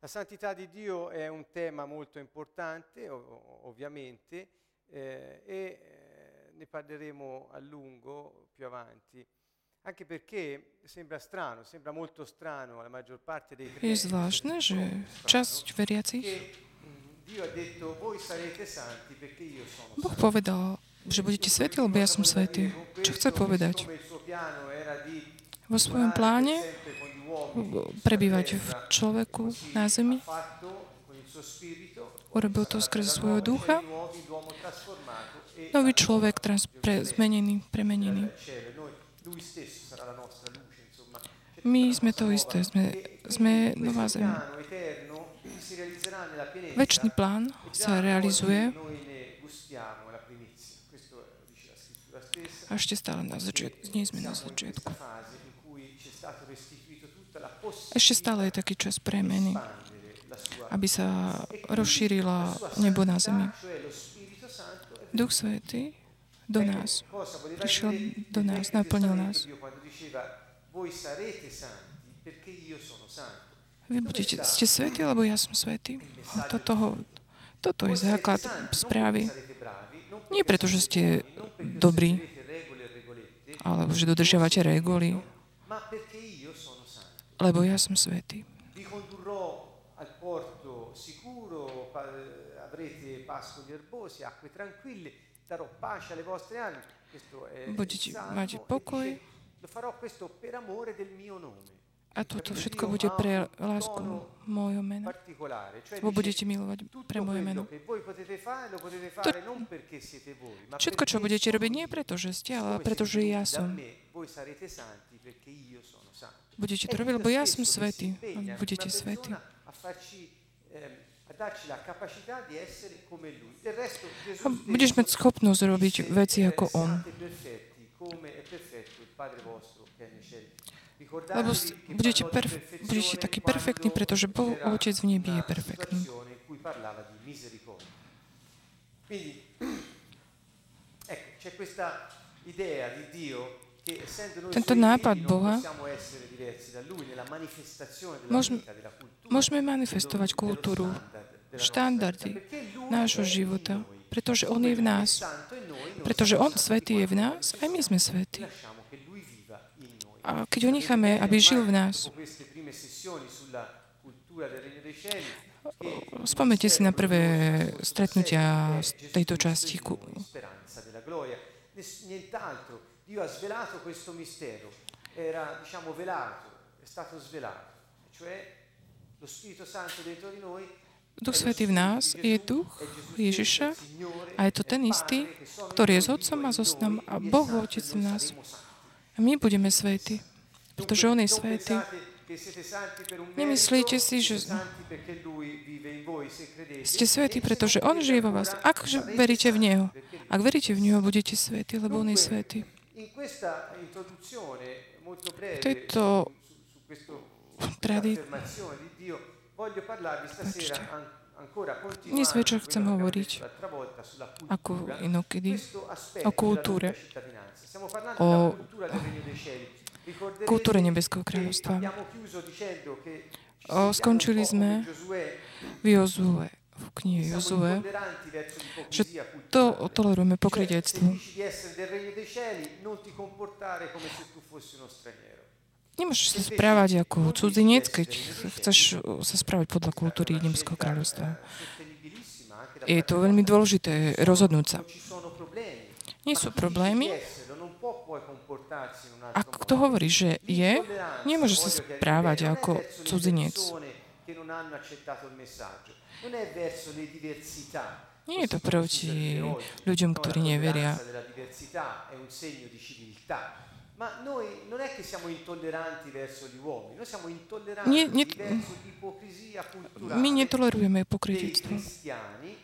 La santità di Dio è un tema molto importante, ov- ovviamente, eh, e eh, ne parleremo a lungo più avanti. Anche perché sembra strano, sembra molto strano alla maggior parte dei credenti, mm, santi perché io sono Boh santo. povedal, že budete svätí, lebo ja som svätý. Čo chce povedať? Vo svojom pláne prebývať v človeku na zemi, urobil to skrze svojho ducha, nový človek trans, pre, zmenený, premenený. My sme to isté, sme, sme nová zem. Väčší plán sa realizuje a ešte stále na začiatku. Nie sme na začiatku. Ešte stále je taký čas premeny, aby sa rozšírila nebo na zemi. Duch Svetý do nás prišiel do nás, naplnil nás. Vy budete, ste svätí, lebo ja som svätý. A to, toho, toto je základ správy. Nie preto, že ste dobrí, alebo že dodržiavate reguly, ma perché io sono santo. Lebo ja som il Budete mať e pokoj. A toto všetko bude pre lásku môjho mena. Lebo budete milovať pre moje meno. ma Všetko, čo budete robiť, nie preto, že ste, ale preto, že ja som. Budete to robiť, lebo ja som impegna A budete A, ehm, Gesù A budeš mať schopnosť robiť veci ako On. Cieli. Lebo budete, perf- budete quando perfektní, pretože Boh, Otec v nebi je perfektný. Quindi, ecco, c'è questa idea di Dio Tento nápad Boha Môžeme- Môžeme manifestovať kultúru, štandardy nášho života, pretože On je v nás. Noi Pretože On svetý je v nás, aj my sme svetí. A keď ho necháme, aby žil v nás, spomente si na prvé stretnutia z tejto časti. Dio ha svelato questo mistero. Era, diciamo, velato, è stato svelato. Cioè lo Spirito Santo dentro di noi Duch Svetý v nás je duch Ježiša a je to ten istý, ktorý je s Otcom a so a Boh Otec v nás. A my budeme svätí, pretože On je svätý. Nemyslíte si, že ste svätí, pretože On žije vo vás. Ak veríte v Neho, ak veríte v Neho, budete svätí, lebo On je svätý. V tejto tradí- Dnes večer chcem hovoriť ako inokedy o kultúre, o kultúre Nebeského kráľovstva. Skončili sme v Jozue, v knihe Jozue, že to tolerujeme pokrytectvo. Nemôžeš sa správať ako cudzinec, keď chceš sa správať podľa kultúry Nebeského kráľovstva. Je to veľmi dôležité rozhodnúť sa. Nie sú problémy. Ak kto hovorí, že je, nemôže sa správať ako cudzinec. Nie je to proti ľuďom, ktorí neveria. Ma noi non è che siamo intolleranti verso gli uomini, noi siamo intolleranti Nie- nie- verso l'ipocrisia culturale My netolerujeme pokrytectvo. cristiani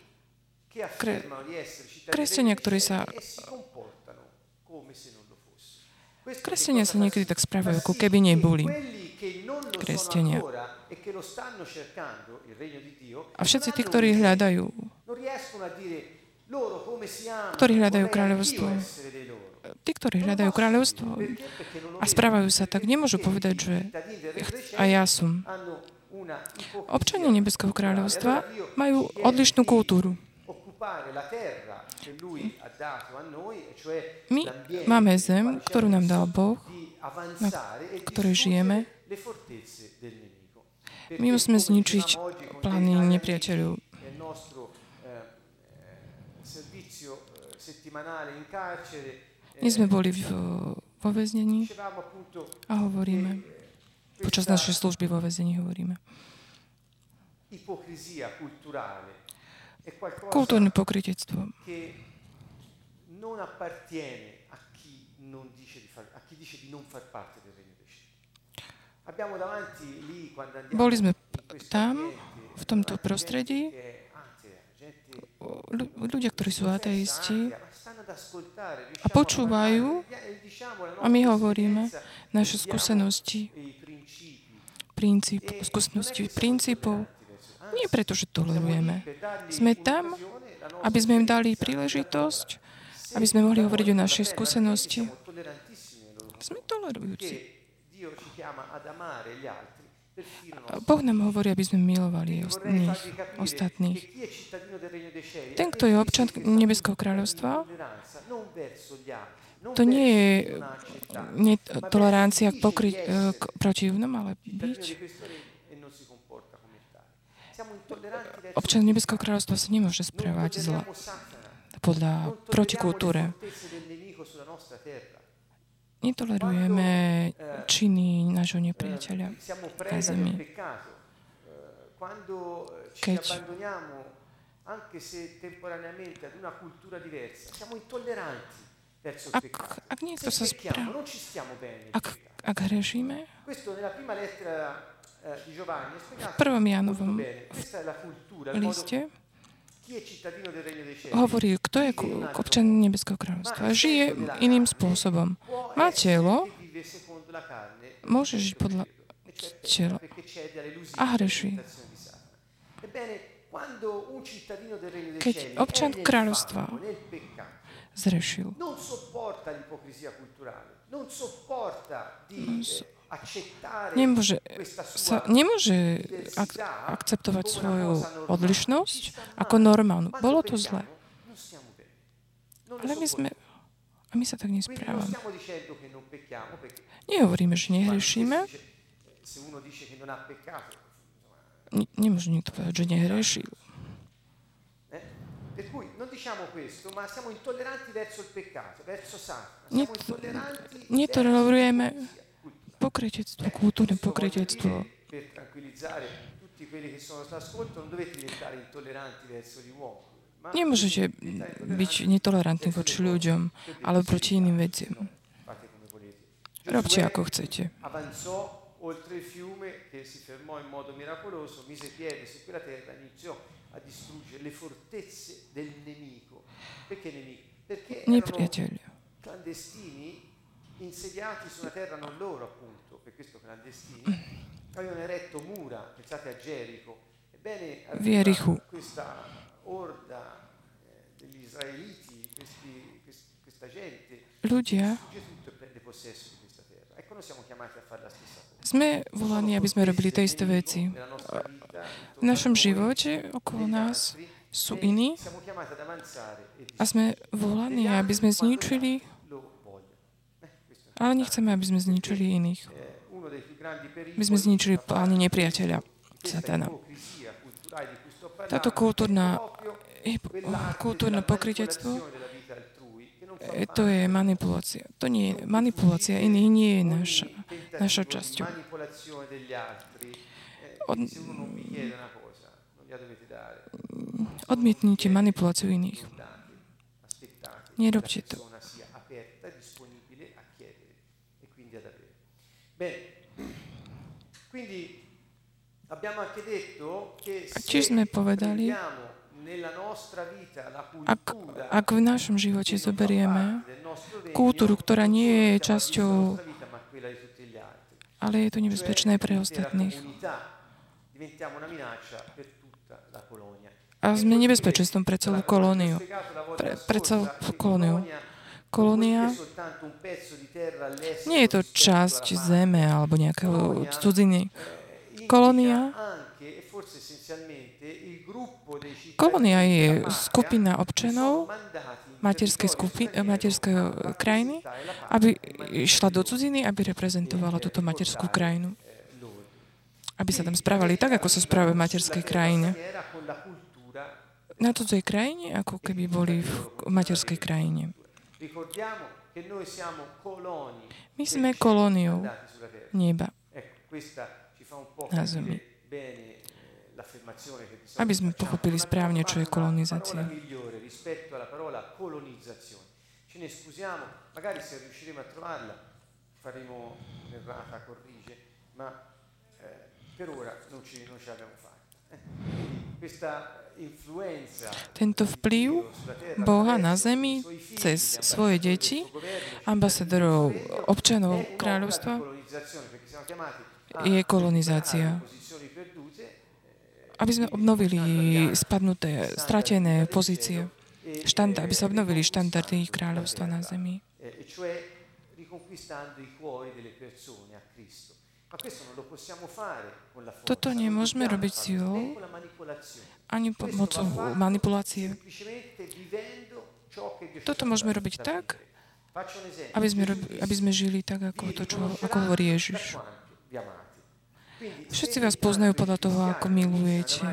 che Kre- affermano di essere cittadini kresťania, ktorí sa- e si comportano come se non lo fossero. Questo che Kresťania sa niekedy tak správajú, ako keby neboli quelli che non lo sono kresťania. E A všetci tí, ktorí hľadajú, Ktorí hľadajú kráľovstvo. tí, ktorí hľadajú kráľovstvo a správajú sa tak, nemôžu povedať, že a ja som. Občania Nebeského kráľovstva majú odlišnú kultúru. My máme zem, ktorú nám dal Boh, na ktorej žijeme. My musíme zničiť plány nepriateľov. Dnes sme boli v, vo väznení a hovoríme, počas našej služby vo väzení hovoríme. Kultúrne pokrytectvo non appartiene a chi, non dice di far, a chi dice di non far parte Boli sme tam, v tomto prostredí, ľudia, ktorí sú ateisti a počúvajú a my hovoríme naše skúsenosti, princíp, skúsenosti princípov, nie preto, že tolerujeme. Sme tam, aby sme im dali príležitosť, aby sme mohli hovoriť o našej skúsenosti. Sme tolerujúci. Boh nám hovorí, aby sme milovali nich, ostatných. Ten, kto je občan Nebeského kráľovstva, to nie je nie tolerancia pokry, eh, k, proti junom, ale byť občan Nebeského kráľovstva sa nemôže správať zla podľa protikultúre. Netolerujeme činy nášho nepriateľa na zemi. Keď ak, ak niekto sa správa, ak, ak hrešíme, v prvom Jánovom liste hovorí, kto je občan Nebeského kráľovstva. Žije iným spôsobom. Má telo, môže žiť podľa tela a hreší. Keď občan kráľovstva zrešil, nemôže, sa, nemôže ak, akceptovať svoju odlišnosť ako normálnu. Bolo to zlé. Ale my sme... A my sa tak nesprávame. Nehovoríme, že nehrešíme. Nemôže nikto povedať, že nehrešil. Per cui non diciamo questo, ma siamo intolleranti verso il peccato, verso Satana. Siamo intolleranti Netolerujeme pokrytectvo, kultúrne pokrytectvo. Nemôžete byť netolerantní voči ľuďom, ale proti iným veciam. Robte ako chcete. oltre il fiume che si fermò in modo miracoloso, mise piede su quella terra e iniziò a distruggere le fortezze del nemico. Perché nemico? Perché erano clandestini insediati su una terra non loro, appunto, per questo clandestini, avevano eretto mura, pensate a Gerico. Ebbene, questa orda eh, degli israeliti, questi, questa gente, ľudia e prende possesso di questa terra. Ecco, noi siamo chiamati a fare la stessa cosa. Sme volaní, aby sme robili tie isté veci. V našom živote okolo nás sú iní a sme volaní, aby sme zničili ale nechceme, aby sme zničili iných. My sme zničili plány nepriateľa, satana. Táto kultúrna, kultúrne pokrytectvo, to je manipulácia. To nie je manipulácia iných, nie je naša, naša časťou. Od, odmietnite manipuláciu iných. Nerobte to. Tiež sme povedali, ak, ak v našom živote zoberieme kultúru, ktorá nie je časťou, ale je to nebezpečné pre ostatných. A sme nebezpečenstvom pre celú kolóniu. Pre, pre celú kolóniu kolónia nie je to časť zeme alebo nejakého cudziny. Kolónia Kolónia je skupina občanov materskej, skupi, materskej krajiny, aby išla do cudziny, aby reprezentovala túto materskú krajinu. Aby sa tam správali tak, ako sa správajú v materskej krajine. Na cudzej krajine, ako keby boli v materskej krajine. My sme kolóniou neba na zemi. Aby sme pochopili správne, čo je kolonizácia. Ce ne scusiamo, magari se riusciremo a trovarla faremo un'errata, corrige, ma eh, per ora non, ci, non ce l'abbiamo fatta. Eh. Questa tento vplyv Boha na zemi cez svoje deti, ambasadorov občanov kráľovstva, je kolonizácia aby sme obnovili spadnuté, stratené pozície, štanda, aby sa obnovili štandardy kráľovstva na zemi. Toto nemôžeme robiť silou ani pomocou manipulácie. Toto môžeme robiť tak, aby sme, aby sme žili tak, ako to, čo, ako hovorí Ježiš. Všetci vás poznajú podľa toho, ako milujete.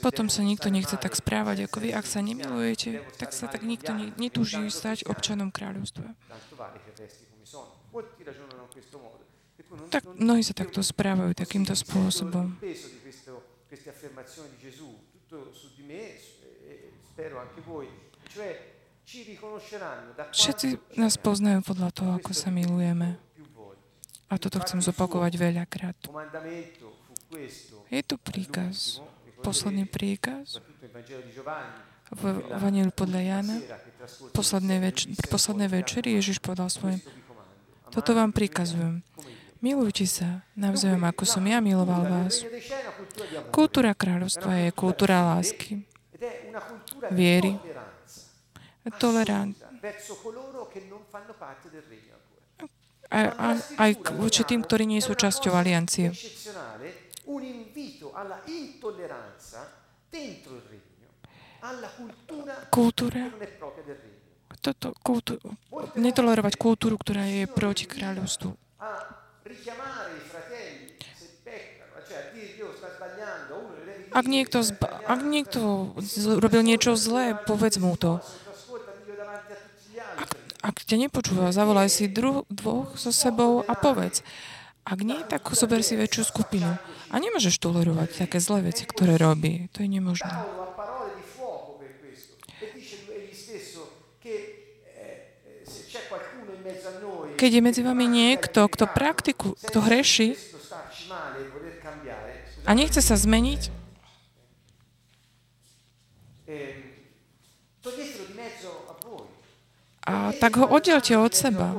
Potom sa nikto nechce tak správať ako vy. Ak sa nemilujete, tak sa tak nikto netúži stať občanom kráľovstva. Tak mnohí sa takto správajú takýmto spôsobom. voi, cioè Všetci nás poznajú podľa toho, ako sa milujeme. A toto chcem zopakovať veľakrát. Je tu príkaz, posledný príkaz. v Evangeliu podľa Jana, posledné več- posledné večeri Ježiš povedal svoje, toto vám prikazujem. Milujte sa navzájom, ako som ja miloval vás. Kultúra kráľovstva je kultúra lásky, viery, tolerant. A, a, aj voči tým, ktorí nie sú časťou aliancie. Kultúra. Toto, kultúra, netolerovať kultúru, ktorá je proti kráľovstvu. Ak niekto, zba, ak niekto robil niečo zlé, povedz mu to. Ak ťa nepočúva, zavolaj si dru- dvoch so sebou a povedz. Ak nie, tak zober si väčšiu skupinu. A nemôžeš tolerovať také zlé veci, ktoré robí. To je nemožné. Keď je medzi vami niekto, kto praktiku, kto hreši a nechce sa zmeniť, a tak ho oddelte od seba.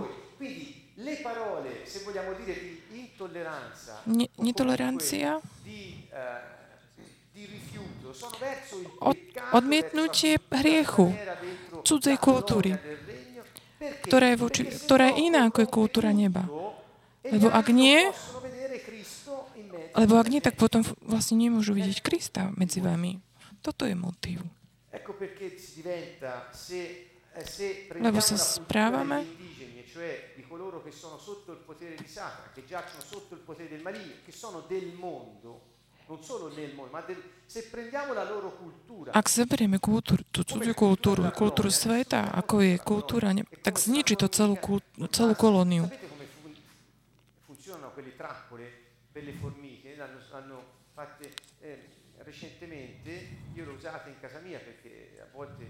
Ne- netolerancia, od, odmietnutie hriechu, cudzej kultúry, ktorá je, voči, ktorá je iná ako je kultúra neba. Lebo ak nie, lebo ak nie, tak potom vlastne nemôžu vidieť Krista medzi vami. Toto je motív. Lebo sa správame ak zoberieme kultúru, tú cudzú kultúru, kultúru sveta, ako je kultúra, tak zničí to celú, celú kolóniu. recentemente, io l'ho usata in casa mia perché a volte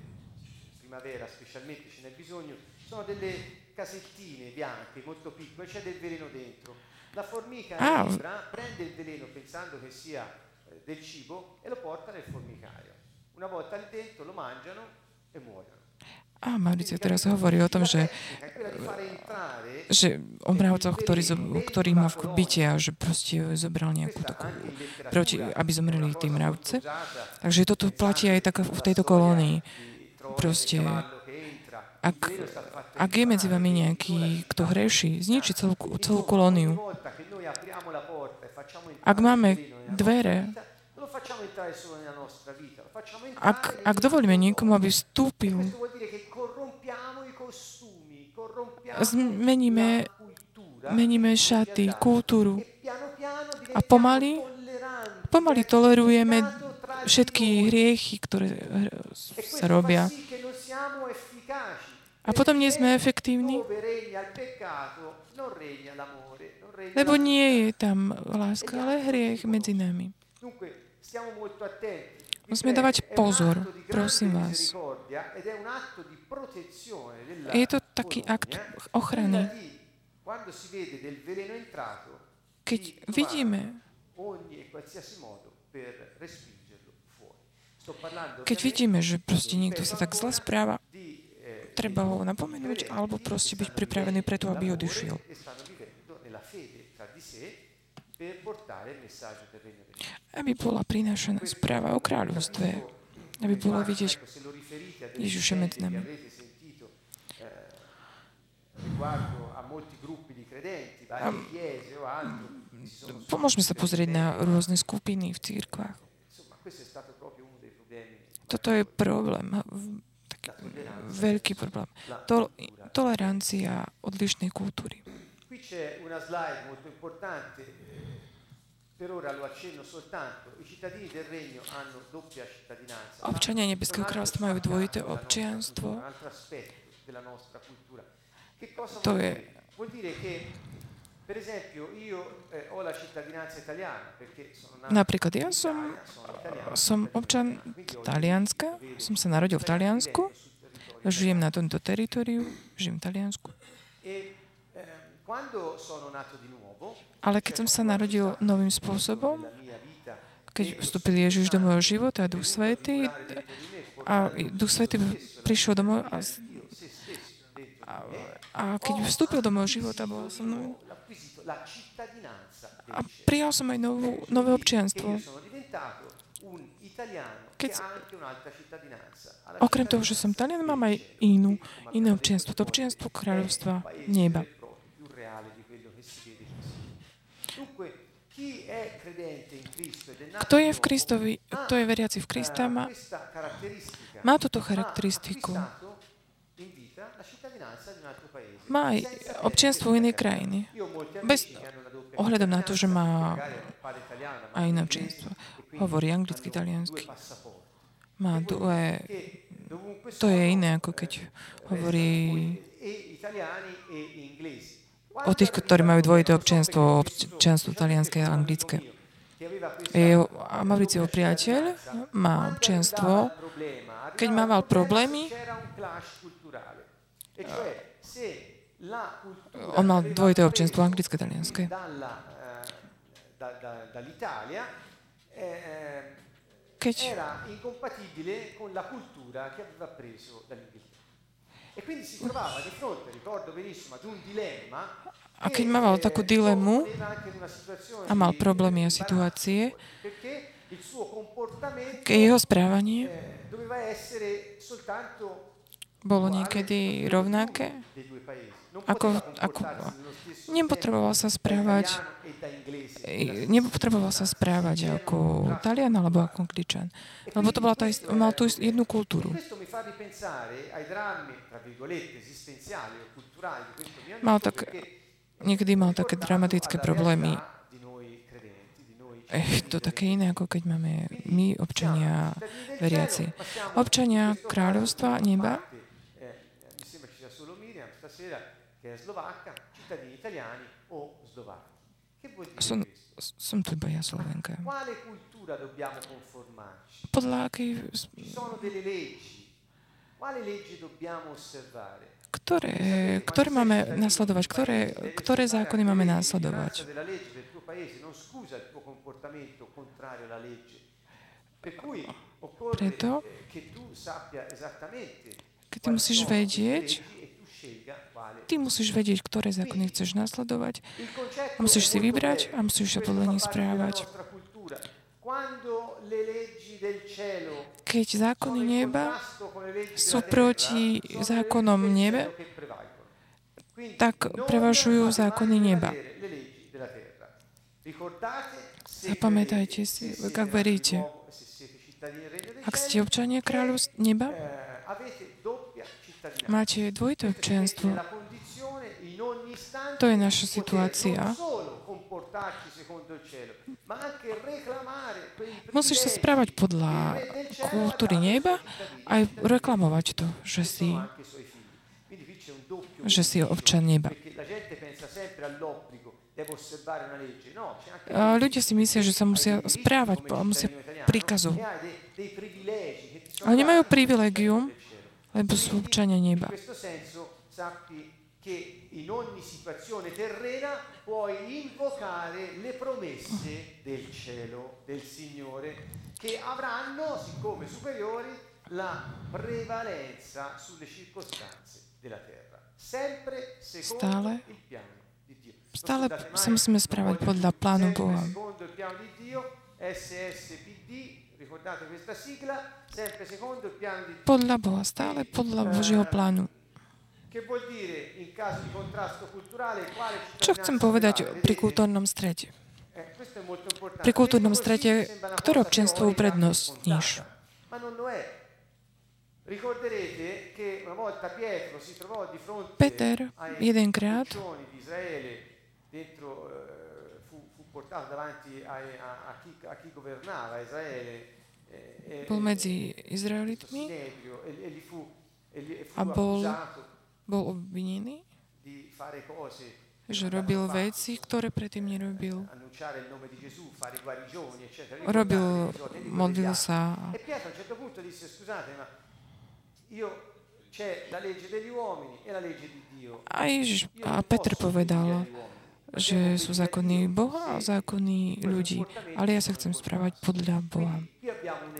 primavera specialmente ce n'è bisogno, sono delle casettine bianche molto piccole, c'è del veleno dentro. La formica ah. libra prende il veleno pensando che sia eh, del cibo e lo porta nel formicario. Una volta lì dentro lo mangiano e muoiono. A Mauricio teraz hovorí o tom, že, že o mravcoch, ktorý, ktorý má v byte a že proste zobral nejakú takú, proti, aby zomreli tí mravce. Takže toto platí aj tak v tejto kolónii proste, ak, ak je medzi vami nejaký, kto hreší, zničí celú, celú kolóniu. Ak máme dvere, ak, ak dovolíme niekomu, aby vstúpil, zmeníme, meníme šaty, kultúru a pomaly, pomaly tolerujeme všetky hriechy, ktoré sa robia. A potom nie sme efektívni, lebo nie je tam láska, ale hriech medzi nami. Musíme dávať pozor, prosím vás. Je to taký akt ochrany. Keď vidíme, keď vidíme, že proste niekto sa tak zle správa, treba ho napomenúť alebo proste byť pripravený preto, aby odišiel. Aby bola prinášaná správa o kráľovstve. Aby bolo vidieť Ježiša medzi nami. A pomôžeme sa pozrieť na rôzne skupiny v církvách. Toto je problém veľký problém. To, tolerancia odlišnej kultúry. Občania Nebeského kráľovstva majú dvojité občianstvo. To je Napríklad ja som, som občan Talianska, som sa narodil v Taliansku, žijem na tomto teritoriu, žijem v Taliansku. Ale keď som sa narodil novým spôsobom, keď vstúpil Ježiš do môjho života a Duch Svety, a Duch Svety prišiel do môjho, a, a, a keď vstúpil do môjho života, bol som mnou, a prijal som aj novú, nové občianstvo. Keď, okrem toho, že som Talian, mám aj inú, iné občianstvo. To občianstvo kráľovstva neba. Kto je v Kristovi, kto je veriaci v Krista, má, má túto charakteristiku má aj občianstvo inej krajiny. Bez ohľadom na to, že má aj iné občianstvo. Hovorí anglicky, italiansky. Má dve... To je iné, ako keď hovorí o tých, ktorí majú dvojité občianstvo, občianstvo talianské a anglické. Jeho, Mauricio priateľ má občianstvo, keď mával problémy, on mal dvojité občianstvo, anglické, talianské. Keď a keď mal takú dilemu a mal problémy a situácie, jeho správanie bolo niekedy rovnaké, ako, ako, nepotreboval sa správať nepotreboval sa správať ako Talian alebo ako Angličan. Lebo to bola tá, mal tú jednu kultúru. Mal tak, niekedy mal také dramatické problémy. Eh, to také iné, ako keď máme my, občania veriaci. Občania kráľovstva neba che è slovacca, cittadini italiani o slovacchi. Che vuol dire som, questo? Som tu iba ja Slovenka. Quale cultura dobbiamo conformarci? Podľa akej... Ci sono delle leggi. Quale legge dobbiamo osservare? Ktoré, ktoré máme nasledovať? Ktoré, ktoré zákony máme nasledovať? Preto, keď musíš vedieť, Ty musíš vedieť, ktoré zákony chceš nasledovať. Musíš si vybrať a musíš sa podľa nich správať. Keď zákony neba sú proti zákonom nebe, tak prevažujú zákony neba. Zapamätajte si, ak veríte, ak ste občania kráľovstva neba, máte dvojité občianstvo. To je naša situácia. Musíš sa správať podľa kultúry neba aj reklamovať to, že si, že si občan neba. Ľudia si myslia, že sa musia správať, musia príkazu. Ale nemajú privilegium, e posluccenia neba. In questo senso sappi che in ogni situazione terrena puoi invocare le promesse del cielo, del Signore, che avranno, siccome superiori, la prevalenza sulle circostanze della terra. posłuchania nieba. Stale, stale sa musíme správať podľa plánu Boha. SSPD, ricordate questa sigla, Podľa Boha, stále podľa Božieho plánu. Čo chcem povedať pri kultúrnom strete? Eh, pri kultúrnom strete, ktoré občianstvo uprednostníš? Peter jedenkrát bol medzi Izraelitmi a bol bol obvinený, že robil veci, ktoré predtým nerobil. Robil, modlil sa. A, Ježiš, a Petr povedal, že sú zákony Boha a zákony ľudí. Ale ja sa chcem správať podľa Boha.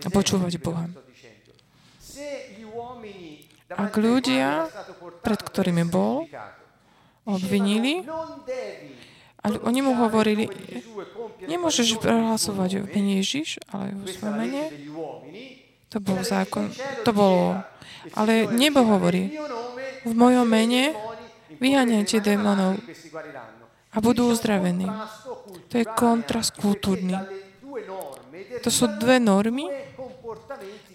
A počúvať Boha. Ak ľudia, pred ktorými bol, obvinili, a oni mu hovorili, nemôžeš prehlasovať v mene Ježiš, ale v svojom mene. To bol zákon, to bolo. Ale nebo hovorí, v mojom mene vyháňajte démonov a budú uzdravení. To je kontrast kultúrny. To sú dve normy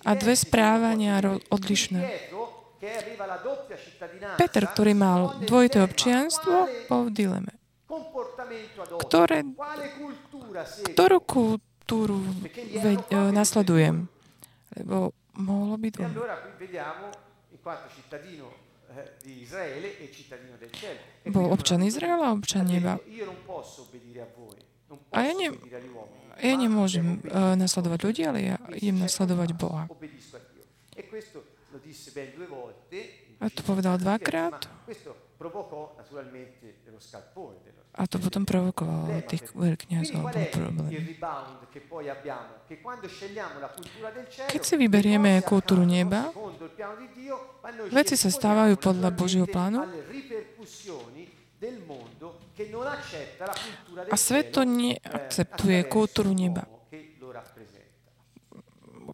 a dve správania odlišné. Peter, ktorý mal dvojité občianstvo, bol v dileme. Ktoré, ktorú kultúru ve, uh, nasledujem? Lebo mohlo byť dvom. Bol občan Izraela a občan neba. A ja, ne, ja nemôžem uh, nasledovať ľudí, ale ja idem nasledovať Boha. A to povedal dvakrát. A to potom provokovalo tých veľkňazov, bol problém. Keď si vyberieme kultúru neba, veci sa stávajú podľa Božieho plánu. a svet to neakceptuje kultúru neba,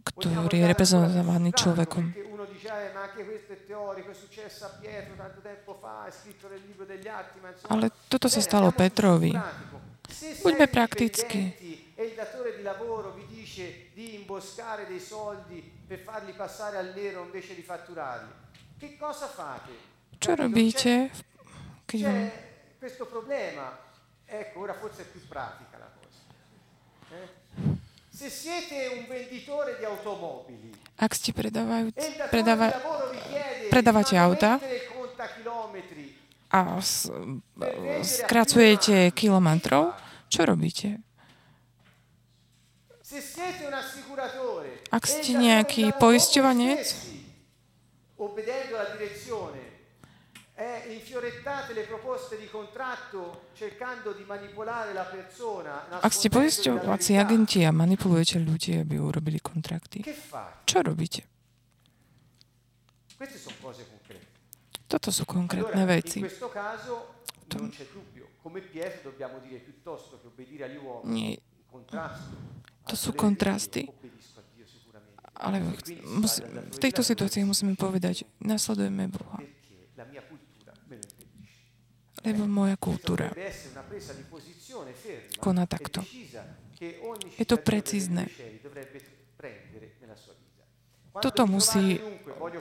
ktorý je reprezentovaný človekom teorico, è successo a Pietro tanto tempo fa, è scritto nel libro degli atti, ma insomma... Ale toto sa stalo Petrovi. Buďme prakticky. E il datore di lavoro vi dice di imboscare dei soldi per farli passare al nero invece di fatturarli. Che cosa fate? Čo robíte? Keď vám... questo problema. Ecco, ora forse è più pratica la cosa. Ak ste predávajú, predáva, predávate auta a skracujete kilometrov, čo robíte? Ak ste nejaký poisťovanec, eh, infiorettate le proposte di contratto cercando di manipolare la persona. Ak ste poisťovací agenti a manipulujete ľudí, aby urobili kontrakty, čo robíte? Toto sú konkrétne veci. To... Nie. To sú kontrasty. Ale musí, v tejto situácii musíme povedať, nasledujeme Boha. Lebo moja kultúra koná takto. Je to precízne. Toto musí,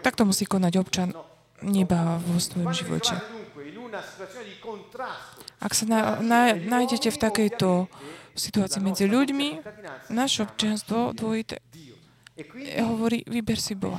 takto musí konať občan neba vo svojom živote. Ak sa na, na, nájdete v takejto situácii medzi ľuďmi, naše občianstvo dvojité hovorí, vyber si Boha.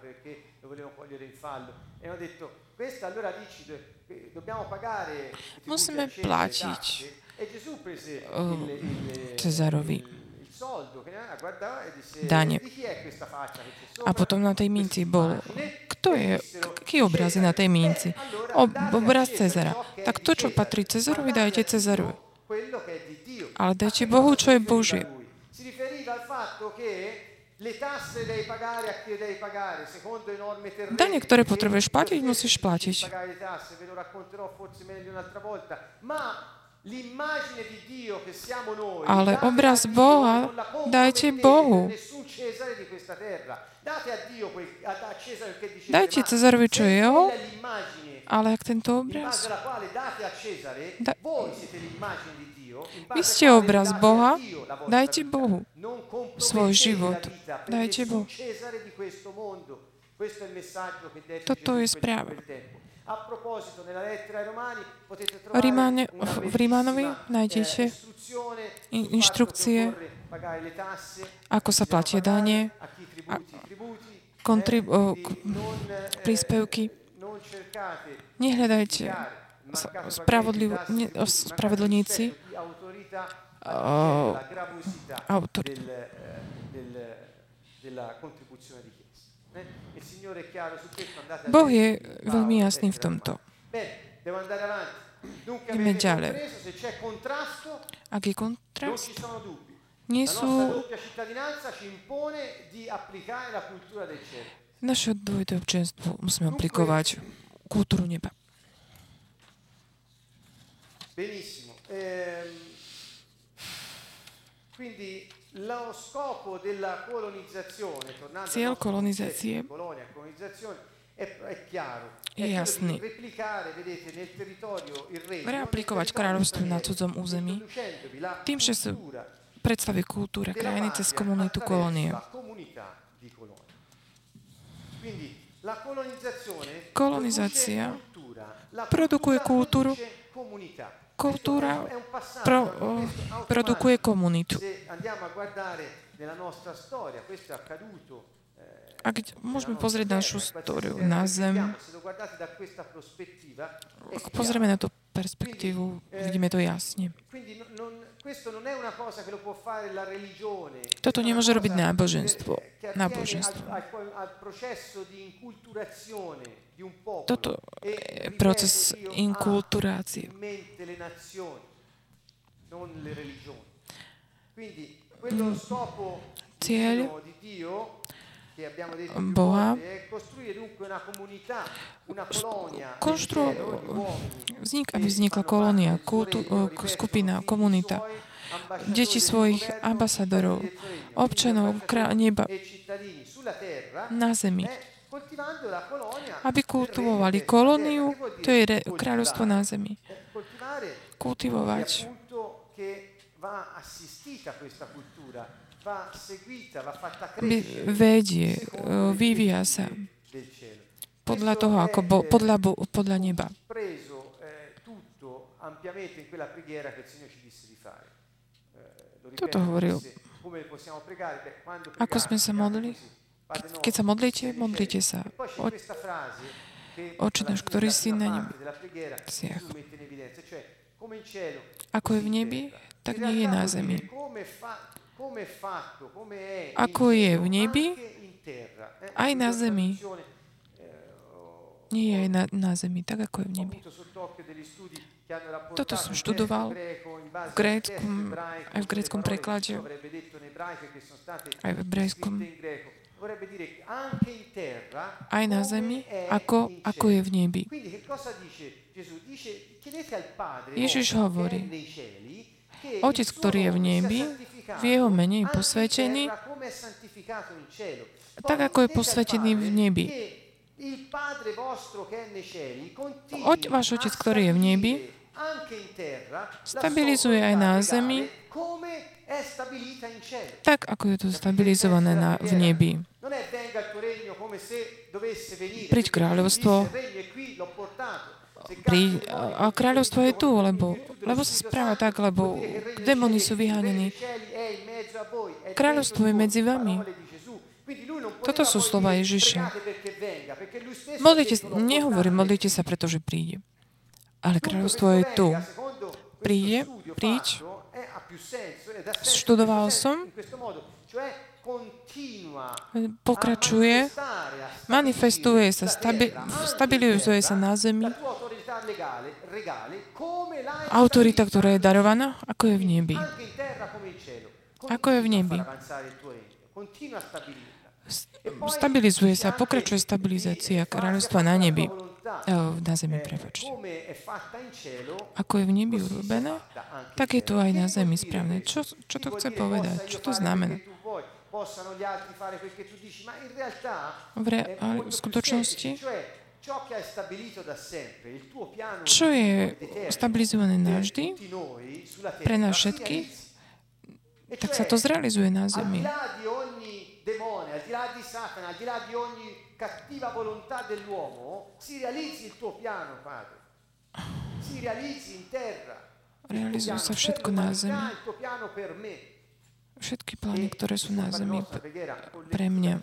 Musíme platiť Cezarovi dane. A potom na tej minci bol, kto je, aký obraz je na tej minci? obraz Cezara. Tak to, čo patrí Cezarovi, dajte Cezarovi. Ale dajte Bohu, čo je Božie. Dane, ktoré potrebuješ platiť, musíš platiť. Ale obraz Boha dajte Bohu. Dajte Cezarovi, čo je jeho, ale ak tento obraz... Da... Vy ste obraz Boha, dajte Bohu svoj život. Dajte Bohu. Toto je správa. Rimane, v Rímanovi nájdete inštrukcie, ako sa platia dane, kontrib- príspevky. Nehľadajte spravodlivníci autoritu. Boh je veľmi jasný v tomto. Ideme ďalej. Ak je kontrast, nie sú... Naše dvojité občenstvo musíme aplikovať kultúru neba. Benissimo. Ehm, quindi lo scopo della colonizzazione, tornando Cieľ kolonizácie je jasný. Reaplikovať kráľovstvo na cudzom území tým, že sa predstaví kultúra krajiny cez komunitu kolónie. Kolonizácia produkuje kultúru, kultúra pro, produkuje komunitu. Ak môžeme pozrieť našu históriu na Zem, ak pozrieme na tú perspektívu, vidíme to jasne. Toto nemôže robiť náboženstvo. náboženstvo. Toto je proces inkulturácie. Cieľ Boha konštru, vznik, aby vznikla kolónia, kultu, skupina, komunita, deti svojich ambasadorov, občanov neba na zemi, aby kultivovali kolóniu, to je kráľovstvo na zemi. Kultivovať vedie, eh, vyvíja sa podľa toho, ako bo, podľa, bo, podľa neba. Eh, eh, Toto hovoril. Ako sme sa modlili? Keď sa modlíte, modlite sa. Oče náš, ktorý si na nebesiach. Ako je v nebi, tak nie je na zemi. ako je v nebi, aj na zemi. Nie je aj na, na zemi, tak ako je v nebi. Toto som študoval v gréckom, aj v gréckom preklade, aj v hebrejskom. Aj na zemi, ako, ako je v nebi. Ježiš hovorí, Otec, ktorý je v nebi, v jeho mene je posvetený, tak ako je posvetený v nebi. Oť, váš Otec, ktorý je v nebi, stabilizuje aj na zemi, tak ako je to stabilizované na, v nebi. Príď kráľovstvo, pri, a kráľovstvo je tu, lebo, lebo sa správa tak, lebo démoni sú vyhánení. Kráľovstvo je medzi vami. Toto sú slova Ježiša. Modlite, nehovorím, modlite sa, pretože príde. Ale kráľovstvo je tu. Príde, príď. Študoval som. Pokračuje, manifestuje sa, stabi, stabilizuje sa na zemi. Autorita, ktorá je darovaná, ako je v nebi. Ako je v nebi. Stabilizuje sa, pokračuje stabilizácia kráľovstva na nebi. Na zemi, prepačte. Ako je v nebi urobené, tak je to aj na zemi správne. Čo, čo to chce povedať? Čo to znamená? V, re, v skutočnosti čo je stabilizované navždy pre nás všetkých, tak sa to zrealizuje na zemi. Cattiva volontà dell'uomo, si realizzi il tuo piano, Padre. Si realizzi in terra. Realizuje sa všetko na zemi. Všetky plány, ktoré sú na zemi pre mňa.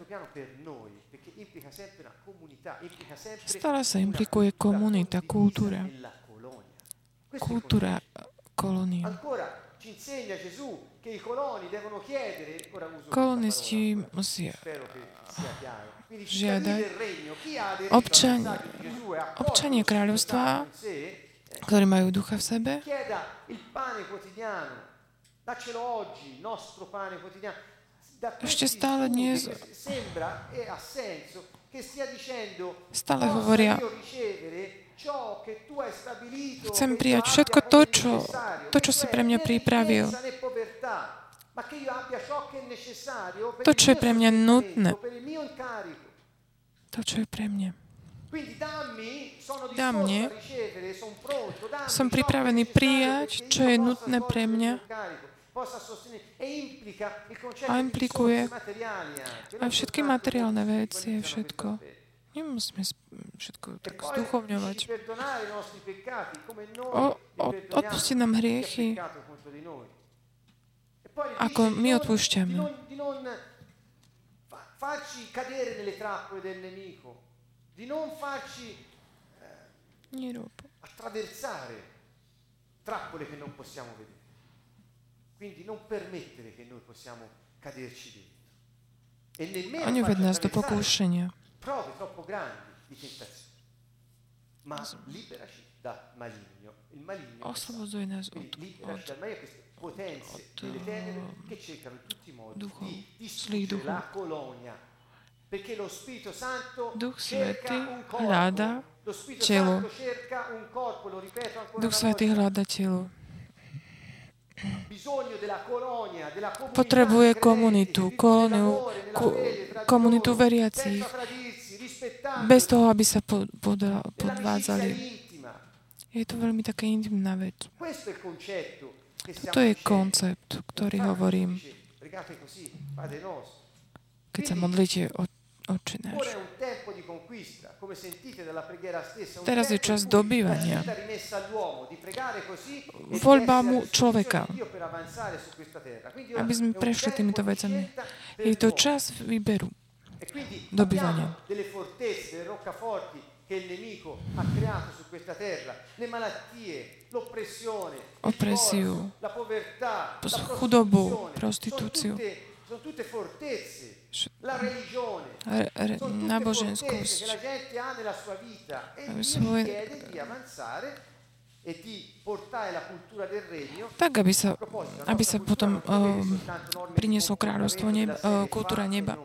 Stále sa implikuje komunita, kultúra. Kultúra kolónie. Kolonisti musia žiadať občania, občania kráľovstva, ktorí majú ducha v sebe, ešte stále dnes stále hovoria, chcem prijať všetko to, čo, to, čo si pre mňa pripravil. To, čo je pre mňa nutné. To, čo je pre mňa. Dá mne, som pripravený prijať, čo je nutné pre mňa a implikuje aj všetky materiálne veci, všetko. Nemusíme všetko tak zduchovňovať. O, o, odpusti nám hriechy, ako my odpúšťame. Farci eh, attraversare trappole che non possiamo vedere. Quindi non permettere che noi possiamo caderci dentro. E nemmeno do pokúšania. Prove troppo grandi di tentazione. Ma liberaci da maligno. Il maligno Oslobodzuje nás od, od, od, duchov, zlých duchov. Duch Svetý hľada telo. Duch Svetý hľada telo. Potrebuje komunitu, kolóniu, komunitu veriacich, bez toho, aby sa pod, pod, podvádzali. Je to veľmi taká intimná vec. To je koncept, ktorý hovorím. Keď sa modlíte o Oče náš. Teraz je čas dobývania. Voľba mu človeka. Aby sme prešli týmito vecami. Je to čas výberu. E dobývania. Che il nemico ha creato su questa terra, le malattie, l'oppressione, opresiu, la povertà, la chudobu, prostituzione, prostitúciu, sono tutte, sono tutte fortezze. La religione, che náboženskosť, la gente ha nella sua vita e svoje- ti chiede di avanzare e di portare la cultura del regno tak, aby sa, aby sa potom di prinieslo kráľovstvo della uh, kultúra neba.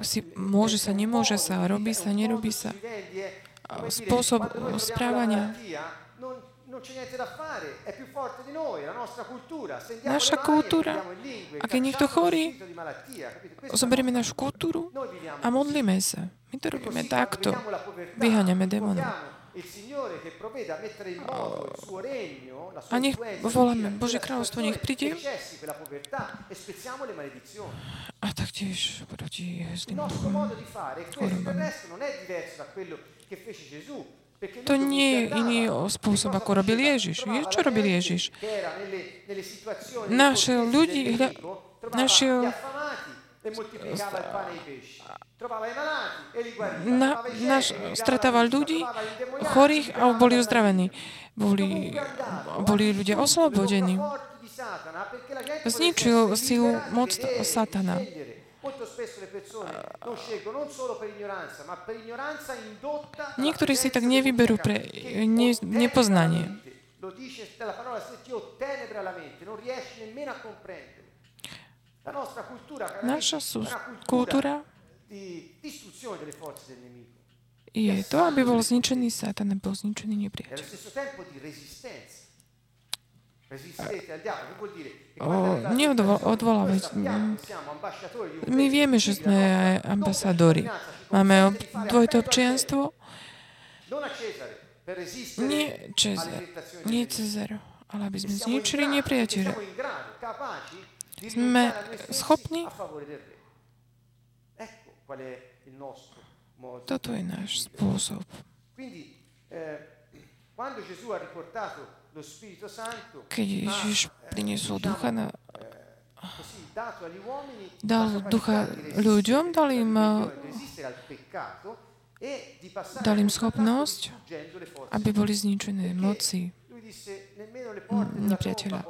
Si, môže sa, nemôže sa, robí sa, nerobí sa. spôsob správania. Naša kultúra. A keď niekto chorý, Zoberieme našu kultúru a modlíme sa. My to robíme takto. Vyháňame démonov. A nech voláme quella kráľovstvo, nech príde. e. A taktiež proti zlým duchom. To nie je iný spôsob, ako robil? Ježiš. Čo robil Ježiš? Našiel ľudí, hľa- našiel Na, naš, stretával ľudí chorých a boli uzdravení. Boli, boli ľudia oslobodení. Zničil silu moc Satana. Niektorí si tak nevyberú pre che ne, nepoznanie. Naša kultúra je to, aby bol zničený Satan a bol zničený nepriateľ. O, quando è arrivata neodvo- la situazione, odvolávať. noi sappiamo che siamo ambasciatori di un My vieme, že sme aj ambasadori. Máme dvojité občianstvo, nie Cezar, nie. Cezar, ale aby sme zničili nepriateľa. Sme schopní. a favore del re. Ecco qual è il nostro modo. Toto je náš spôsob. Quindi eh, quando Gesù ha riportato lo Spirito Santo, Keď Ježiš eh, priniesol ducha na, eh, dal ducha ľuďom, dal im, dal im schopnosť, aby boli zničené moci. Della nepriateľa.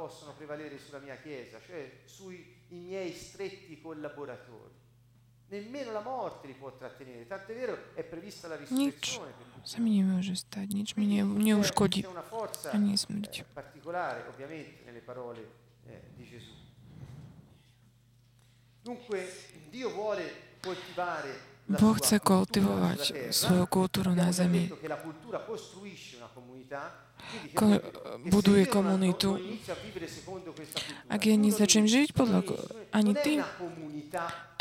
Nič risurrezione. per tutti. sa mi nemôže stať, nič mi ne, Quindi c'è- neuškodí. C'è una forza ani smrť. eh, particolare, ovviamente, nelle parole eh, di Gesù. Dunque, Dio vuole coltivare la Boh chce kultivovať svoju kultúru na zemi. Ko- buduje komunitu. Ak ja nezačnem žiť podľa ani ty,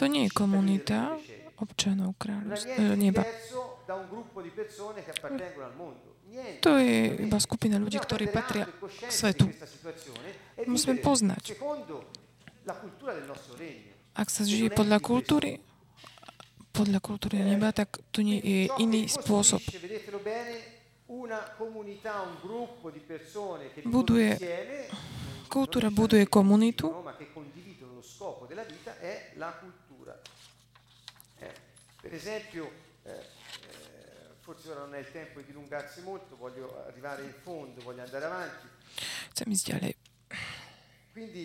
To nie je komunita občanov kráľovstva, e, neba. To je iba skupina ľudí, ktorí patria di svetu. Musíme poznať. Ak sa žije podľa kultúry, podľa kultúry neba, tak to nie je iný spôsob. Buduje- kultúra buduje komunitu. per esempio, eh, eh, forse ora non è il tempo di dilungarsi molto, voglio arrivare in fondo, voglio andare avanti. Chcem ísť ďalej. Quindi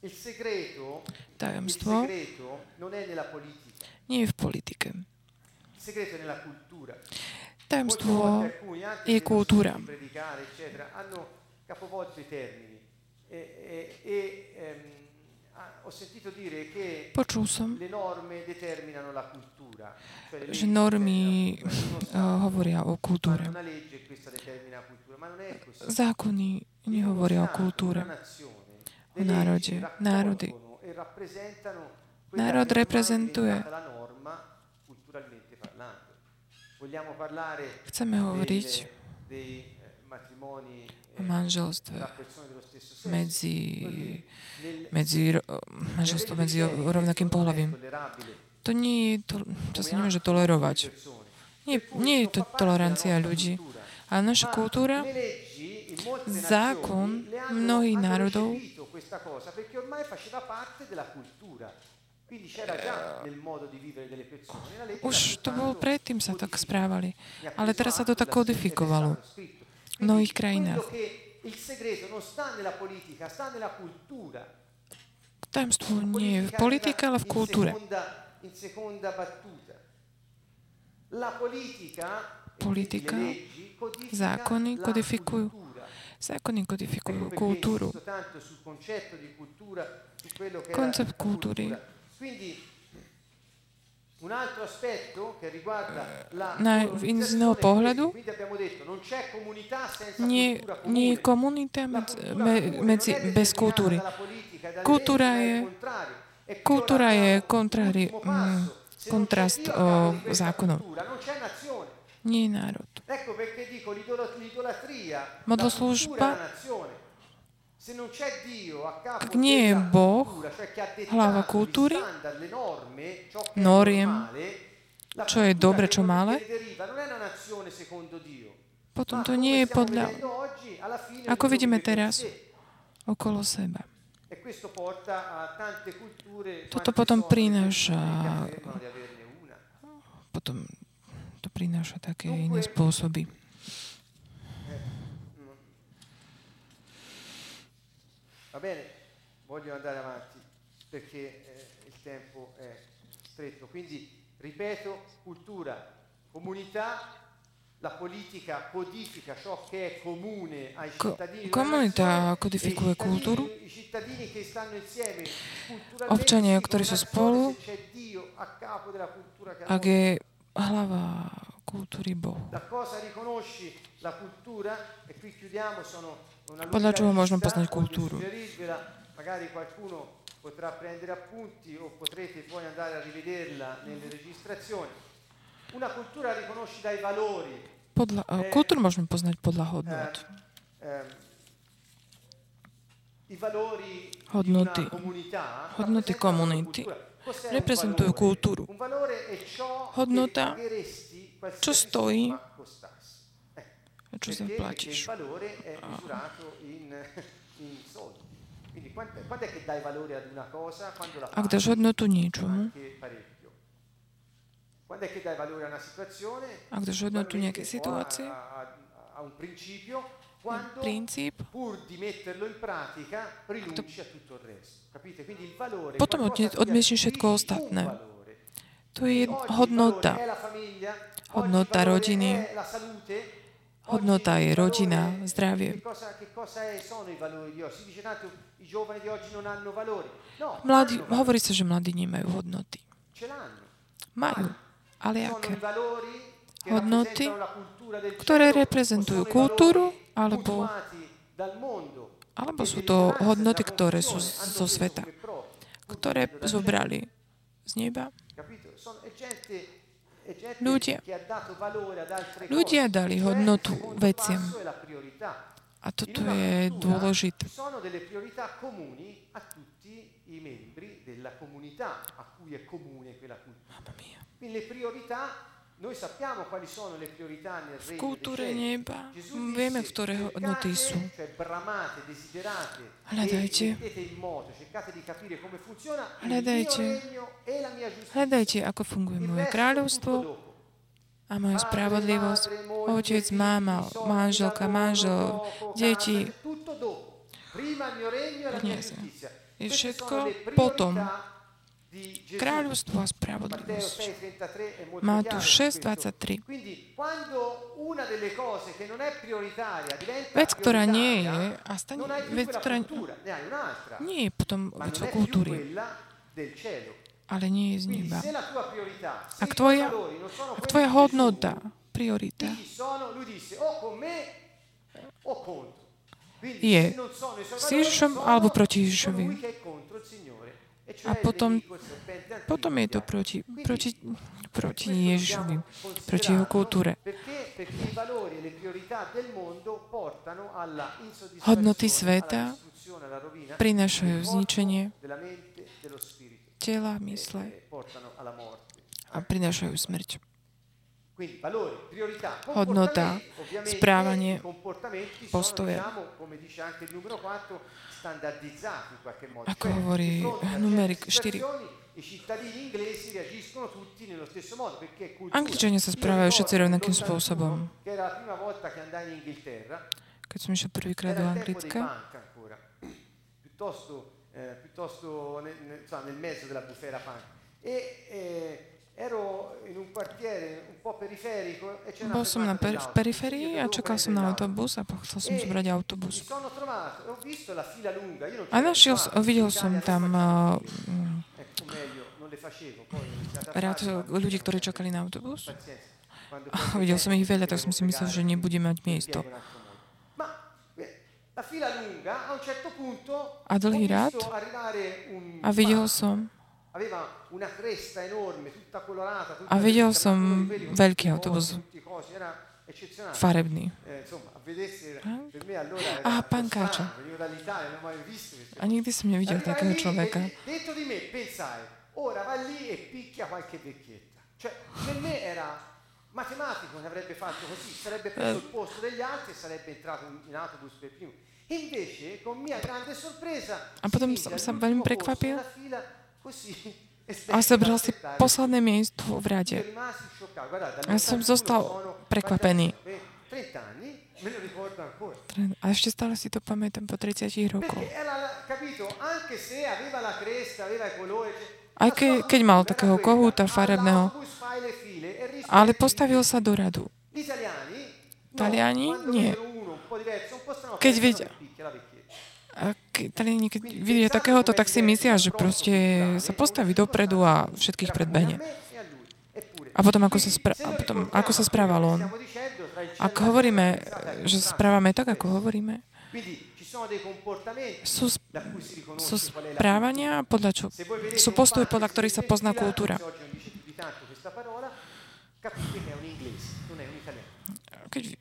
il segreto, il segreto non è nella politica, nie je v politike. anche je kultúra. Počul som, le norme determinano la cultura. Cioè le že normy hovoria o kultúre. Zákony nehovoria o kultúre. o národe, národy. Národ reprezentuje. Chceme hovoriť eh, o eh, manželstve medzi, medzi manželstvo medzi rovnakým pohľavím. To nie je, to, to sa nemôže tolerovať. Nie, nie je to tolerancia ľudí. Ale naša kultúra, zákon mnohých národov Už to bolo predtým sa tak správali. Ale teraz sa to tak kodifikovalo v mnohých krajinách. Tajemstvo nie je v politike, ale v kultúre. Politika, zákony kodifikujú Zákony kodifikujú kultúru. Koncept kultúry na, z iného pohľadu nie, nie je komunita medzi, medzi, bez kultúry. Kultúra je, kultúra je kontrári, kontrast o zákonom. Nie je národ. Modloslúžba ak nie je Boh, hlava kultúry, noriem, čo je dobre, čo malé, potom to nie je podľa... Ako vidíme teraz, okolo seba. Toto potom prináša potom to prináša také iné spôsoby. Va bene, voglio andare avanti perché eh, il tempo è stretto. Quindi, ripeto, cultura, comunità, la politica codifica ciò che è comune ai cittadini. Komunita kodifikuje kultúru. Občania, ktorí sú spolu, ak je hlava kultúry Boh. Podľa čoho môžeme poznať kultúru? Magari qualcuno potrà prendere appunti o potrete poi andare a rivederla nelle registrazioni. Una cultura riconosce dai valori. Podľa, eh, kultúru môžeme poznať podľa hodnot. Eh, eh, hodnoty, hodnoty komunity reprezentujú kultúru. Hodnota, čo stojí čo zaplatíš. Ak dáš hodnotu niečomu, ak dáš hodnotu nejakej situácie, princíp, to, potom odmiešni všetko ostatné. To je hodnota. Hodnota rodiny, Hodnota je rodina, zdravie. Mladí, hovorí sa, že mladí nemajú hodnoty. Majú. Ale aké? Hodnoty, ktoré reprezentujú kultúru, alebo, alebo sú to hodnoty, ktoré sú zo sveta, ktoré zobrali z neba. Ľudia, ľudia dali hodnotu veciam. A toto je dôležité. Mamma mia. V kultúre neba vieme, ktoré hodnoty sú. Hľadajte. Hľadajte. Hľadajte, ako funguje moje kráľovstvo a moja spravodlivosť. Otec, máma, manželka, manžel, deti. Peniaze. Je všetko potom Kráľovstvo a spravodlivosť. Tu 6.23. Vec, ktorá nie je, a stane, vec, ktorá nie je potom vecou kultúry, ale nie je z neba. Ak tvoja, ak tvoja hodnota, priorita. je s Ježišom alebo proti Ježišovi, a potom, potom je to proti, proti, proti Ježišovi, proti jeho kultúre. Hodnoty sveta prinášajú zničenie tela, mysle a prinášajú smrť. hodnota, správanie, postoje. Ako hovorí numerik 4. Angličania sa správajú všetci rovnakým spôsobom. Keď som išiel prvýkrát do Anglicka, eh, piuttosto nel, nel, nel mezzo della bufera punk. E eh, bol som na per- periférii a čakal som na autobus a chcel som zobrať autobus. A našiel, videl som tam uh, rád ľudí, ktorí čakali na autobus. A videl som ich veľa, tak som si myslel, že nebude mať miesto. A dlhý rád a videl som a videl som veľký autobus, farebný. A pán Káča. A nikdy som nevidel takého človeka. E. Cioè, per me era matematico, ne avrebbe fatto così, sarebbe preso il posto degli altri e sarebbe entrato in autobus per primo. Invece, con mia grande sorpresa, a potom som sa veľmi prekvapil a zobral si posledné miesto v rade. A som zostal prekvapený. A ešte stále si to pamätám po 30 rokoch. Aj ke, keď mal takého kohúta farebného, ale postavil sa do radu. Taliani? Nie. Keď vidia, a keď vidia takéhoto, tak si myslia, že proste sa postaví dopredu a všetkých predbehne. A potom, ako sa, spra- a potom, ako sa správal on. Ak hovoríme, že správame tak, ako hovoríme, sú, sú správania, podľa čo? Sú postoje, podľa ktorých sa pozná kultúra. Keď,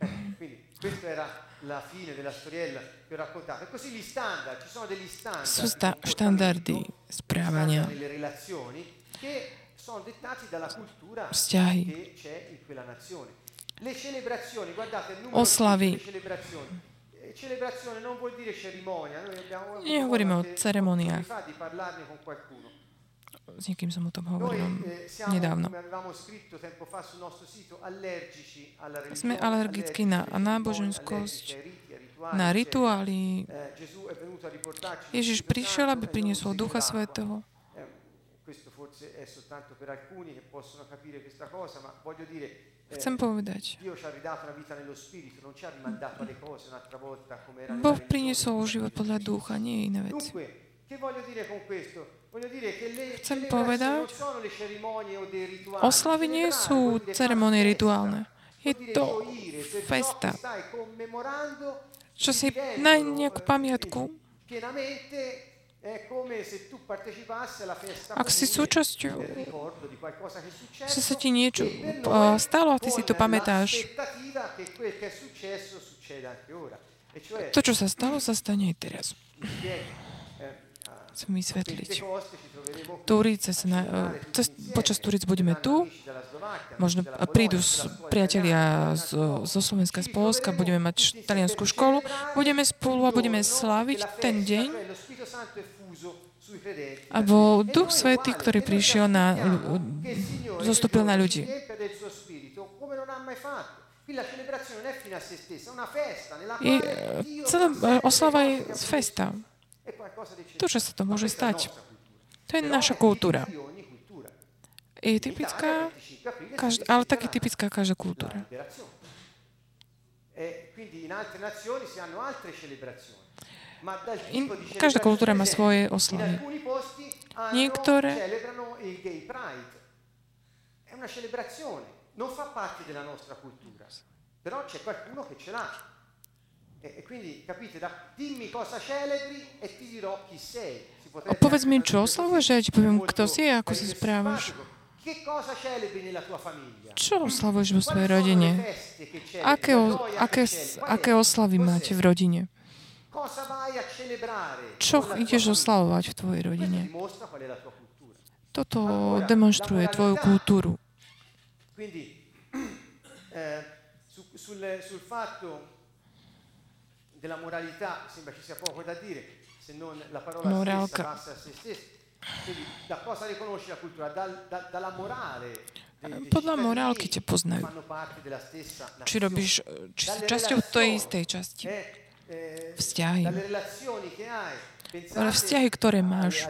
la fine della storiella che ho raccontato. E così gli standard, ci sono degli standard. Sú sta- štandardy správania. Nelle relazioni che sono dettati dalla cultura Vzťahy. che c'è in quella nazione. Le celebrazioni, guardate il numero Oslavy. di celebrazioni. Eh, celebrazione non vuol dire cerimonia. Noi abbiamo Nehovoríme o ceremoniách. di parlarne con qualcuno. S niekým som o tom hovoril eh, nedávno. Sme alergickí na náboženskosť, na rituály. Eh, Ježiš prišiel, aby priniesol Ducha Svetého. Eh, Chcem povedať, Boh priniesol život podľa ducha, nie iné veci. Chcem povedať, oslavy nie sú ceremonie rituálne. Je to festa. Čo si na nejakú pamiatku. ak si súčasťou, že sa ti niečo stalo a ty si to pamätáš, to, čo sa stalo, sa stane aj teraz chcem vysvetliť. Turice sa na, cez, počas Turic budeme tu, možno prídu priatelia zo, zo Slovenska, z Polska, budeme mať taliansku školu, budeme spolu a budeme slaviť ten deň, alebo Duch Svetý, ktorý prišiel na, zostúpil na ľudí. I celá oslava je festa. To, že sa to môže stať, to je naša kultúra. Je typická, každá, ale tak je typická každá kultúra. In, každá kultúra má svoje oslavy. Niektoré è una celebrazione, non fa parte della nostra cultura, però c'è qualcuno che ce l'ha. E, e quindi capite, da, dimmi cosa celebri e ti dirò chi sei. A povedz mi, čo oslavuješ, ja ti poviem, kto si a ako sa správaš. Čo oslavuješ vo svojej rodine? Aké, aké, aké oslavy máte v rodine? Čo ideš oslavovať v tvojej rodine? Toto demonstruje tvoju kultúru. eh, su, sul, sul fatto della moralità sembra ci sia poco da dire, se non la parola Morálka. stessa basta a se stessa. Quindi da cosa riconosci la cultura? Dal- da- dalla morale. Podľa morálky ťa che poznajú. Či robíš, či si časťou tej istej časti. Vzťahy. Ale vzťahy, ktoré máš.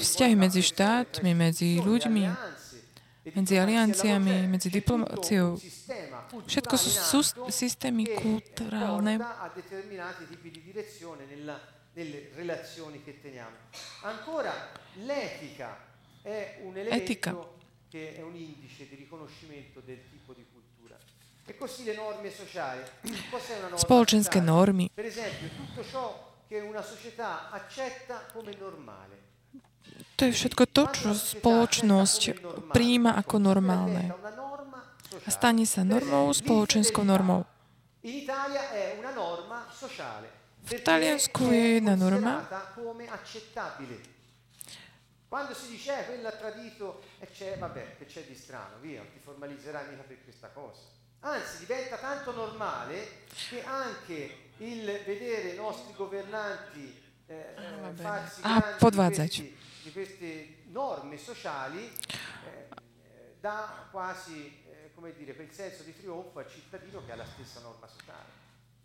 Vzťahy medzi štátmi, medzi ľuďmi, medzi diplomazia alianciami, alla medzi C'è tutto diplomáciou. un sistema Všetko sú culturale sú in atto systémy che kulturálne, porta a determinati tipi di direzione nella- nelle relazioni che teniamo. Ancora l'etica è un elemento Etica. che è un indice di riconoscimento del tipo di cultura. E così le norme sociali. Cos'è una norma spoločenské sociale? normy. Per esempio, tutto ciò che una società accetta come normale. To je všetko to, čo spoločnosť príjima ako normálne. A stane sa normou, spoločenskou normou. In Italia è una norma sociale. V Taliansku je jedna norma. Quando si dice eh, quello ha tradito e c'è, vabbè, che c'è di strano, via, non ti formalizzerai mica per questa cosa. Anzi, diventa tanto normale che anche il vedere i nostri governanti eh, eh, vabbè. farsi Ah, questi- di queste norme sociali eh, eh, dà quasi, eh, come dire, quel senso di trionfo al cittadino che ha la stessa norma sociale.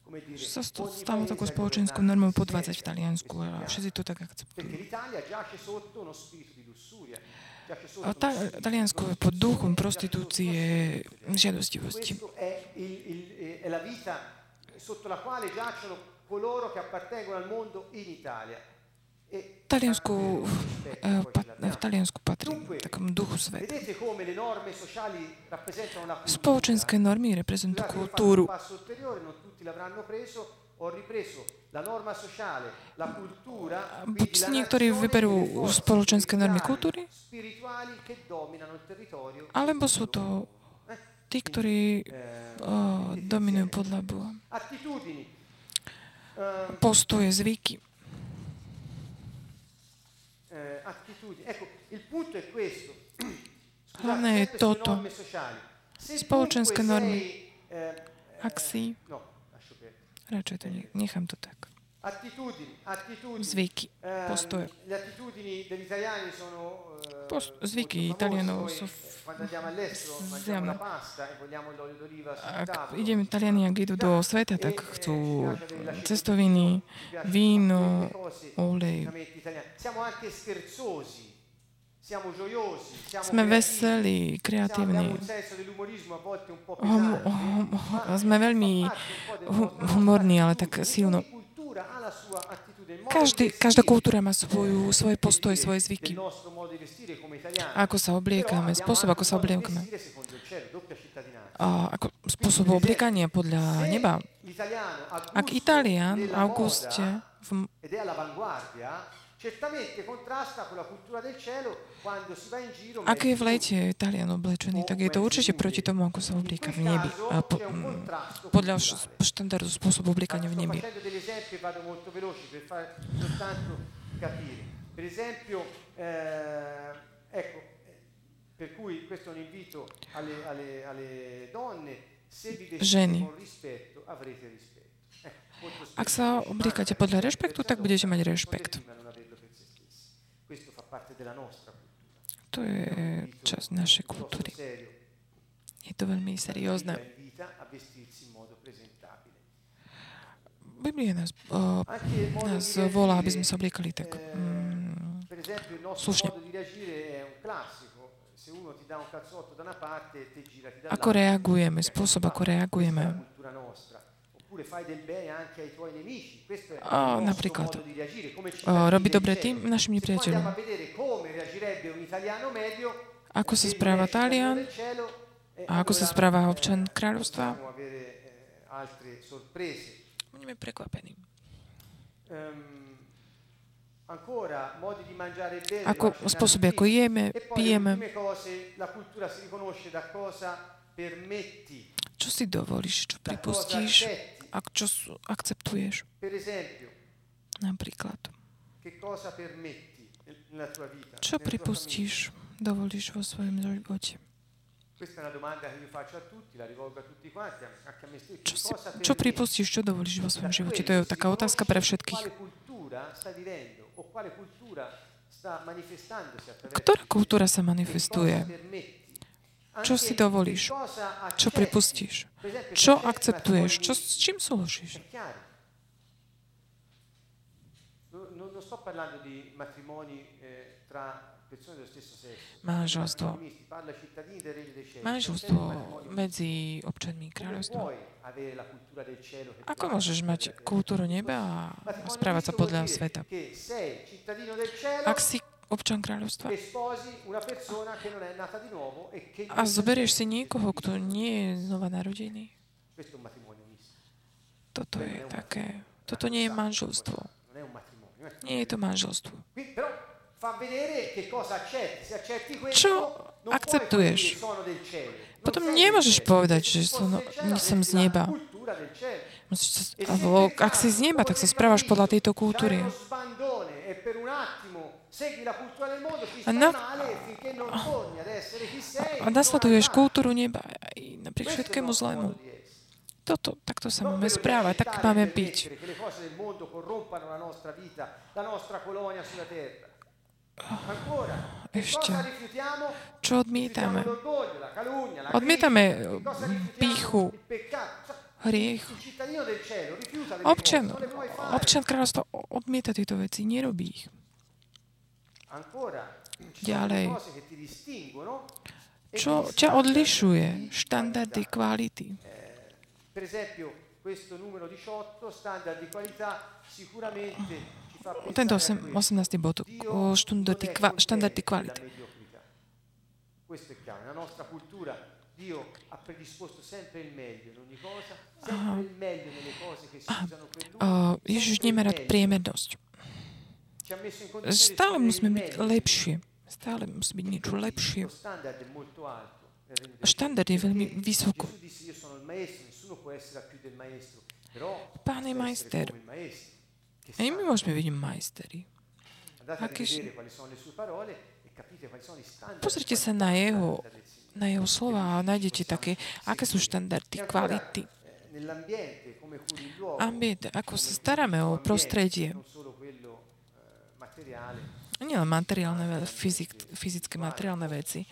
Come dire, Že sa sto- ogni stalo paese takou ha i spoločenskou governanti normou che si podvádzať v meritano Taliansku questo a piano. všetci to tak Perché akceptujú. l'Italia giace sotto uno spirito di lussuria. giace sotto A uno ta, spirito di Taliansko je pod duchom prostitúcie, žiadostivosti. Questo è, il- il- è la vita sotto la quale giacciono coloro che appartengono al mondo in Italia. Taliansku, v Taliansku patrí takom duchu sveta. Spoločenské normy reprezentujú kultúru. niektorí vyberú e forze spoločenské normy kultúry, alebo sú to Eh, tí, ktorí eh, o, dominujú podľa Boha. Postoje, zvyky. eh, attitudini. Ecco, il punto è questo. Scusate, Hlavné je toto. Spoločenské normy. Ak si, radšej to ne- nechám to tak. Zvyky, Ehm, postoje. italiani eh, Post- zvyky. Italianov sú eh, zjavné. Ak ideme Taliani, ak idú do sveta, tak eh, chcú cestoviny, víno, olej. Sme veselí, kreatívni. Hum- hum- sme veľmi humorní, ale tak silno. Každý, každá kultúra má svoju, svoje postoje, svoje zvyky. Ako sa obliekame, spôsob, ako sa obliekame. A ako spôsob obliekania podľa neba. Ak Italian v auguste v, ak je v lete Talian oblečený, tak je to určite proti tomu, ako sa oblieka v nebi. A po, mm, podľa štandardu spôsobu obliekania v nebi. per esempio, eh, ecco, per cui questo è un invito alle, alle- alle donne, se vi vestite Ženy. con rispetto avrete rispetto. Ak sa "Ma podľa rešpektu, tak budete mať rešpekt. deprima non averlo per se stessi. Questo fa parte della nostra cultura. To je časť našej kultúry. Je to veľmi seriózne. Biblia nás, o, il modo nás volá, aby sme sa obliekali tak. eh, Mm, Slušne. ako reagujeme, spôsob, ako reagujeme. A, il nostro napríklad, modo di reagire. Come ci o, robí dobre tým našim nepriateľom. a vedere come reagirebbe un italiano medio, Ako sa správa Talian del a ako sa správa občan kráľovstva, budeme prekvapení. Bene Ako, spôsoby, ako jeme, pijeme, čo si dovolíš, čo pripustíš, ak čo akceptuješ. Napríklad, čo pripustíš, dovolíš vo svojom živote. Čo, si, čo pripustíš, čo dovolíš vo svojom živote? To je taká otázka pre všetkých. Ktorá kultúra sa manifestuje? Čo si dovolíš? Čo pripustíš? Čo akceptuješ? Čo, s čím súhlasíš? Manželstvo. Manželstvo medzi občanmi kráľovstva. Ako môžeš mať kultúru neba a správať sa podľa sveta? Ak si občan kráľovstva a zoberieš si niekoho, kto nie je znova narodený, toto je také, toto nie je manželstvo. Nie je to manželstvo. Čo akceptuješ? Potom nemôžeš povedať, že som, som z neba. alebo ak si z neba, tak sa správaš podľa tejto kultúry. Na, a nasleduješ kultúru neba aj napriek všetkému zlému. Toto, takto sa máme správať, tak máme byť. Ešte. Čo odmietame? Odmietame píchu, hriech. Občan, občan kráľovstva odmieta tieto veci, nerobí ich. Ďalej. Čo ťa odlišuje? Štandardy kvality. Per esempio, questo numero 18, standard di qualità, sicuramente tento 18. bod, štandardy, kva, štandardy kvality. Dio ha predisposto sempre il meglio in ogni cosa, sempre il meglio nelle cose che si usano per lui. Ježiš nemá rád priemernosť. Stále musíme byť lepšie. Stále musí byť niečo lepšie. Štandard je veľmi vysoko. Pán je majster. E my môžeme byť majsteri. Pozrite sa na jeho, na jeho slova a nájdete také, aké sú štandardy, kvality. Ambient, ako sa staráme o prostredie. Nielen materiálne, fyzik, fyzické materiálne veci,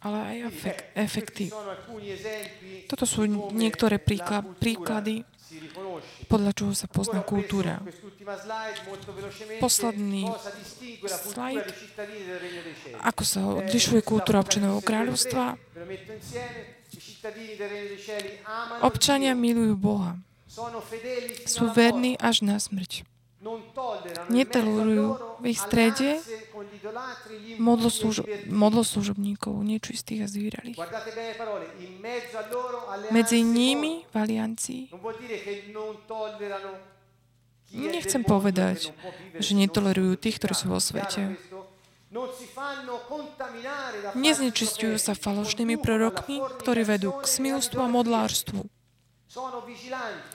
ale aj efek, efekty. Toto sú niektoré príklady podľa čoho sa pozná kultúra. Posledný slajd. Ako sa odlišuje kultúra občanov kráľovstva? Občania milujú Boha. Sú verní až na smrť netolerujú v ich strede modloslužobníkov, nečistých a zvíralých. Medzi nimi v aliancii nechcem povedať, že netolerujú tých, ktorí sú vo svete. Neznečistujú sa falošnými prorokmi, ktorí vedú k smilstvu a modlárstvu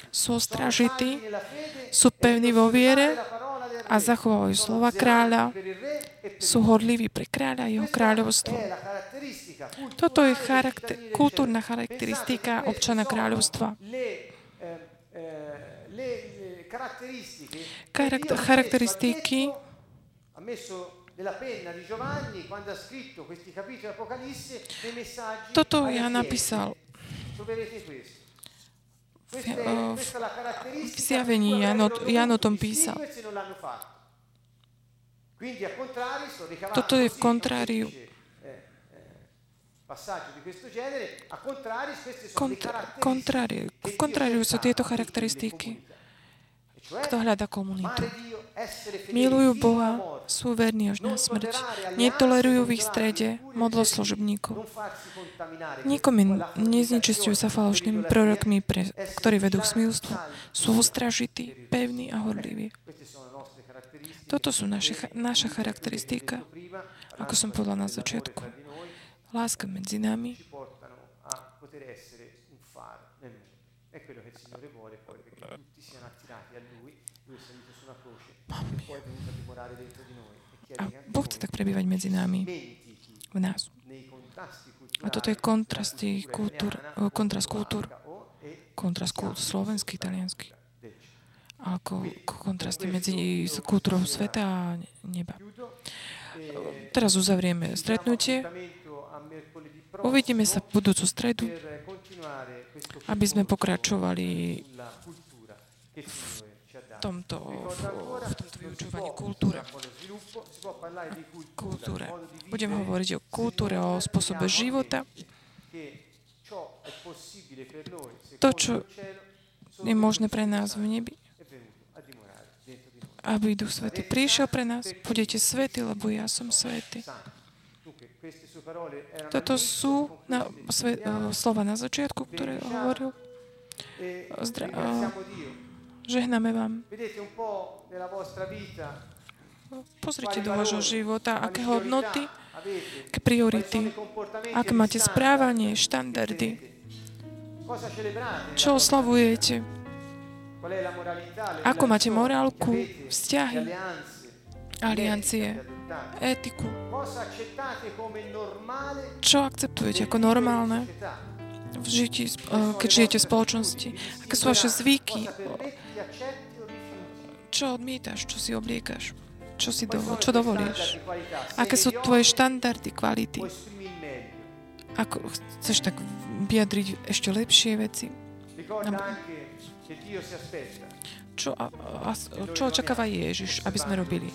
sú stražití, sú pevní vo viere a zachovajú slova kráľa, sú horliví pre kráľa a jeho kráľovstvo. Toto je charakter, kultúrna charakteristika občana kráľovstva. Charakter, charakteristiky toto ja napísal v zjavení Jan, Jan o tom písal. Toto je v kontráriu. Kontráriu, v kontráriu sú tieto charakteristiky. Kto hľada komunitu? Milujú Boha, sú verní až na smrť. Netolerujú v ich strede modloslužobníkov. Nikomu neznečistujú sa falošnými prorokmi, pre, ktorí vedú k smilstvu. Sú ostražití, pevní a horliví. Toto sú naše, naša charakteristika, ako som povedala na začiatku. Láska medzi nami A Boh chce tak prebývať medzi nami, v nás. A toto je kontrast kultúr, kontrast kultúr, kontrast kultúr slovenský, italianský. Ako kontrasty medzi kultúrou sveta a neba. Teraz uzavrieme stretnutie. Uvidíme sa v budúcu stredu, aby sme pokračovali v tomto, v tomto vyučovaní kultúre. kultúre. Budem hovoriť o kultúre, o spôsobe života. To, čo je možné pre nás v nebi. Aby Duch Svety prišiel pre nás. Budete svety, lebo ja som svety. Toto sú na, sve, uh, slova na začiatku, ktoré hovoril. Zdra, uh, žehname vám. Pozrite do vášho života, aké hodnoty, aké priority, aké máte správanie, štandardy. Čo oslavujete? Ako máte morálku, vzťahy, aliancie, etiku. Čo akceptujete ako normálne v žití, keď žijete v spoločnosti? Aké sú vaše zvyky? Čo odmietaš? Čo si obliekaš? Čo, si dovo- čo dovolíš? Aké sú tvoje štandardy, kvality? Ako chceš tak vyjadriť ešte lepšie veci? Čo, a, a, čo očakáva Ježiš, aby sme robili?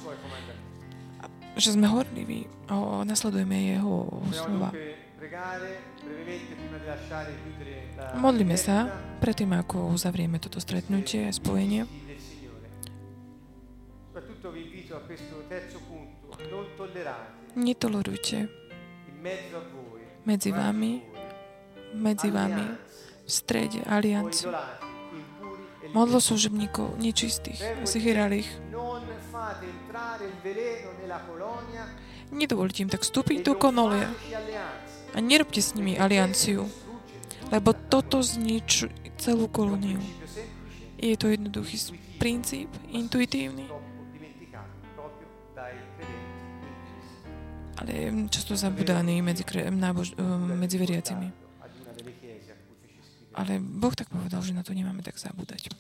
že sme horliví a nasledujeme jeho slova. Modlíme sa predtým, ako uzavrieme toto stretnutie a spojenie. Netolerujte medzi vami, medzi vami v strede alianciu modloslužebníkov nečistých, zhyralých. Nedovolite im tak vstúpiť do konolie a nerobte s nimi alianciu, lebo toto zničí celú kolóniu. Je to jednoduchý princíp, intuitívny, ale často zabudaný medzi, nábož, medzi veriacimi. Ale Boh tak povedal, že na to nemáme tak zabúdať.